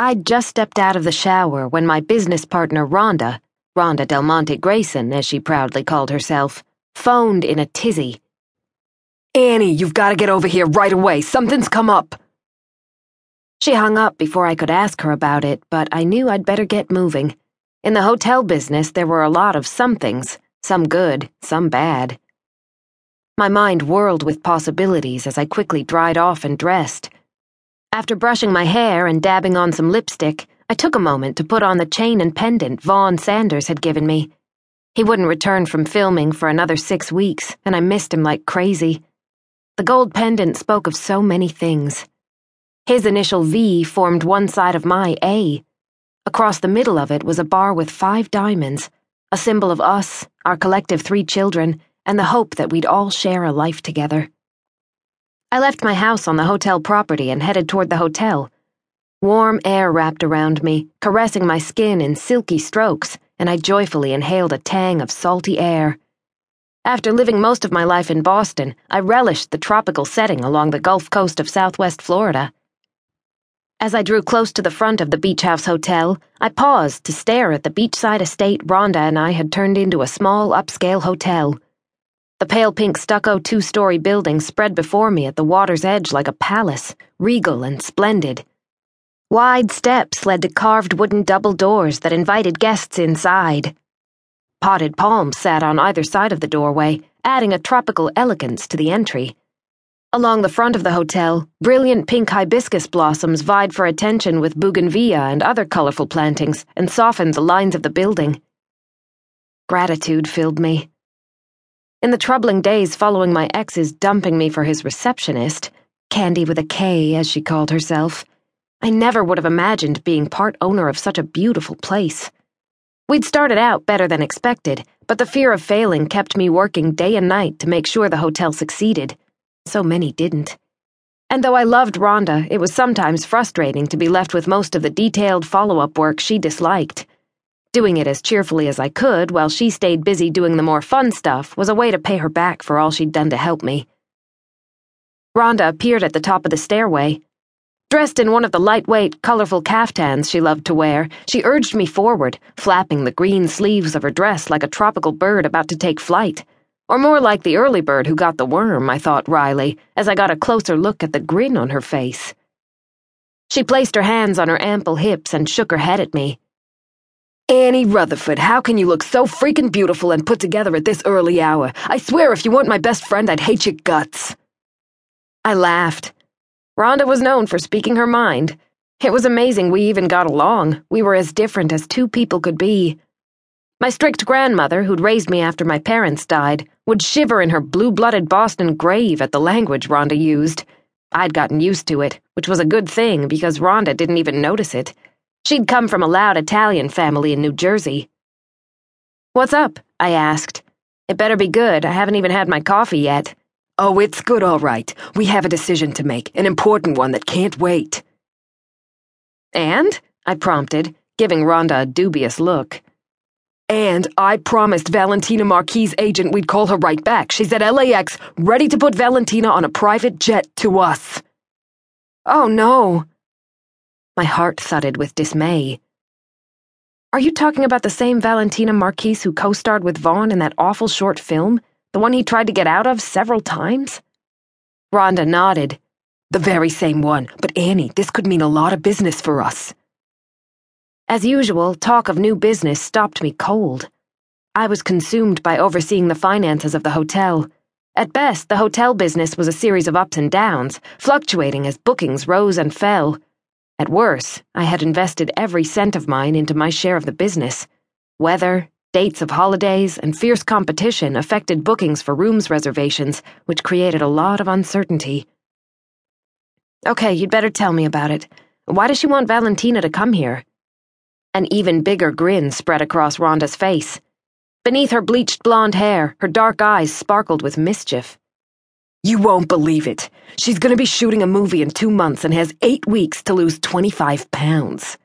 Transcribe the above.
I'd just stepped out of the shower when my business partner Rhonda, Rhonda Del Monte Grayson, as she proudly called herself, phoned in a tizzy. Annie, you've got to get over here right away. Something's come up. She hung up before I could ask her about it, but I knew I'd better get moving. In the hotel business, there were a lot of somethings, some good, some bad. My mind whirled with possibilities as I quickly dried off and dressed. After brushing my hair and dabbing on some lipstick, I took a moment to put on the chain and pendant Vaughn Sanders had given me. He wouldn't return from filming for another six weeks, and I missed him like crazy. The gold pendant spoke of so many things. His initial V formed one side of my A. Across the middle of it was a bar with five diamonds, a symbol of us, our collective three children, and the hope that we'd all share a life together. I left my house on the hotel property and headed toward the hotel. Warm air wrapped around me, caressing my skin in silky strokes, and I joyfully inhaled a tang of salty air. After living most of my life in Boston, I relished the tropical setting along the Gulf Coast of southwest Florida. As I drew close to the front of the Beach House Hotel, I paused to stare at the beachside estate Rhonda and I had turned into a small upscale hotel. The pale pink stucco two story building spread before me at the water's edge like a palace, regal and splendid. Wide steps led to carved wooden double doors that invited guests inside. Potted palms sat on either side of the doorway, adding a tropical elegance to the entry. Along the front of the hotel, brilliant pink hibiscus blossoms vied for attention with bougainvillea and other colorful plantings and softened the lines of the building. Gratitude filled me. In the troubling days following my ex's dumping me for his receptionist, Candy with a K, as she called herself, I never would have imagined being part owner of such a beautiful place. We'd started out better than expected, but the fear of failing kept me working day and night to make sure the hotel succeeded. So many didn't. And though I loved Rhonda, it was sometimes frustrating to be left with most of the detailed follow up work she disliked. Doing it as cheerfully as I could while she stayed busy doing the more fun stuff was a way to pay her back for all she'd done to help me. Rhonda appeared at the top of the stairway. Dressed in one of the lightweight, colorful caftans she loved to wear, she urged me forward, flapping the green sleeves of her dress like a tropical bird about to take flight. Or more like the early bird who got the worm, I thought wryly, as I got a closer look at the grin on her face. She placed her hands on her ample hips and shook her head at me. Annie Rutherford, how can you look so freaking beautiful and put together at this early hour? I swear if you weren't my best friend, I'd hate your guts. I laughed. Rhonda was known for speaking her mind. It was amazing we even got along. We were as different as two people could be. My strict grandmother, who'd raised me after my parents died, would shiver in her blue blooded Boston grave at the language Rhonda used. I'd gotten used to it, which was a good thing because Rhonda didn't even notice it. She'd come from a loud Italian family in New Jersey. What's up? I asked. It better be good. I haven't even had my coffee yet. Oh, it's good, all right. We have a decision to make, an important one that can't wait. And? I prompted, giving Rhonda a dubious look. And I promised Valentina Marquis' agent we'd call her right back. She's at LAX, ready to put Valentina on a private jet to us. Oh, no. My heart thudded with dismay. Are you talking about the same Valentina Marquis who co starred with Vaughn in that awful short film? The one he tried to get out of several times? Rhonda nodded. The very same one, but Annie, this could mean a lot of business for us. As usual, talk of new business stopped me cold. I was consumed by overseeing the finances of the hotel. At best, the hotel business was a series of ups and downs, fluctuating as bookings rose and fell. At worst, I had invested every cent of mine into my share of the business. Weather, dates of holidays, and fierce competition affected bookings for rooms reservations, which created a lot of uncertainty. Okay, you'd better tell me about it. Why does she want Valentina to come here? An even bigger grin spread across Rhonda's face. Beneath her bleached blonde hair, her dark eyes sparkled with mischief. You won't believe it. She's gonna be shooting a movie in two months and has eight weeks to lose 25 pounds.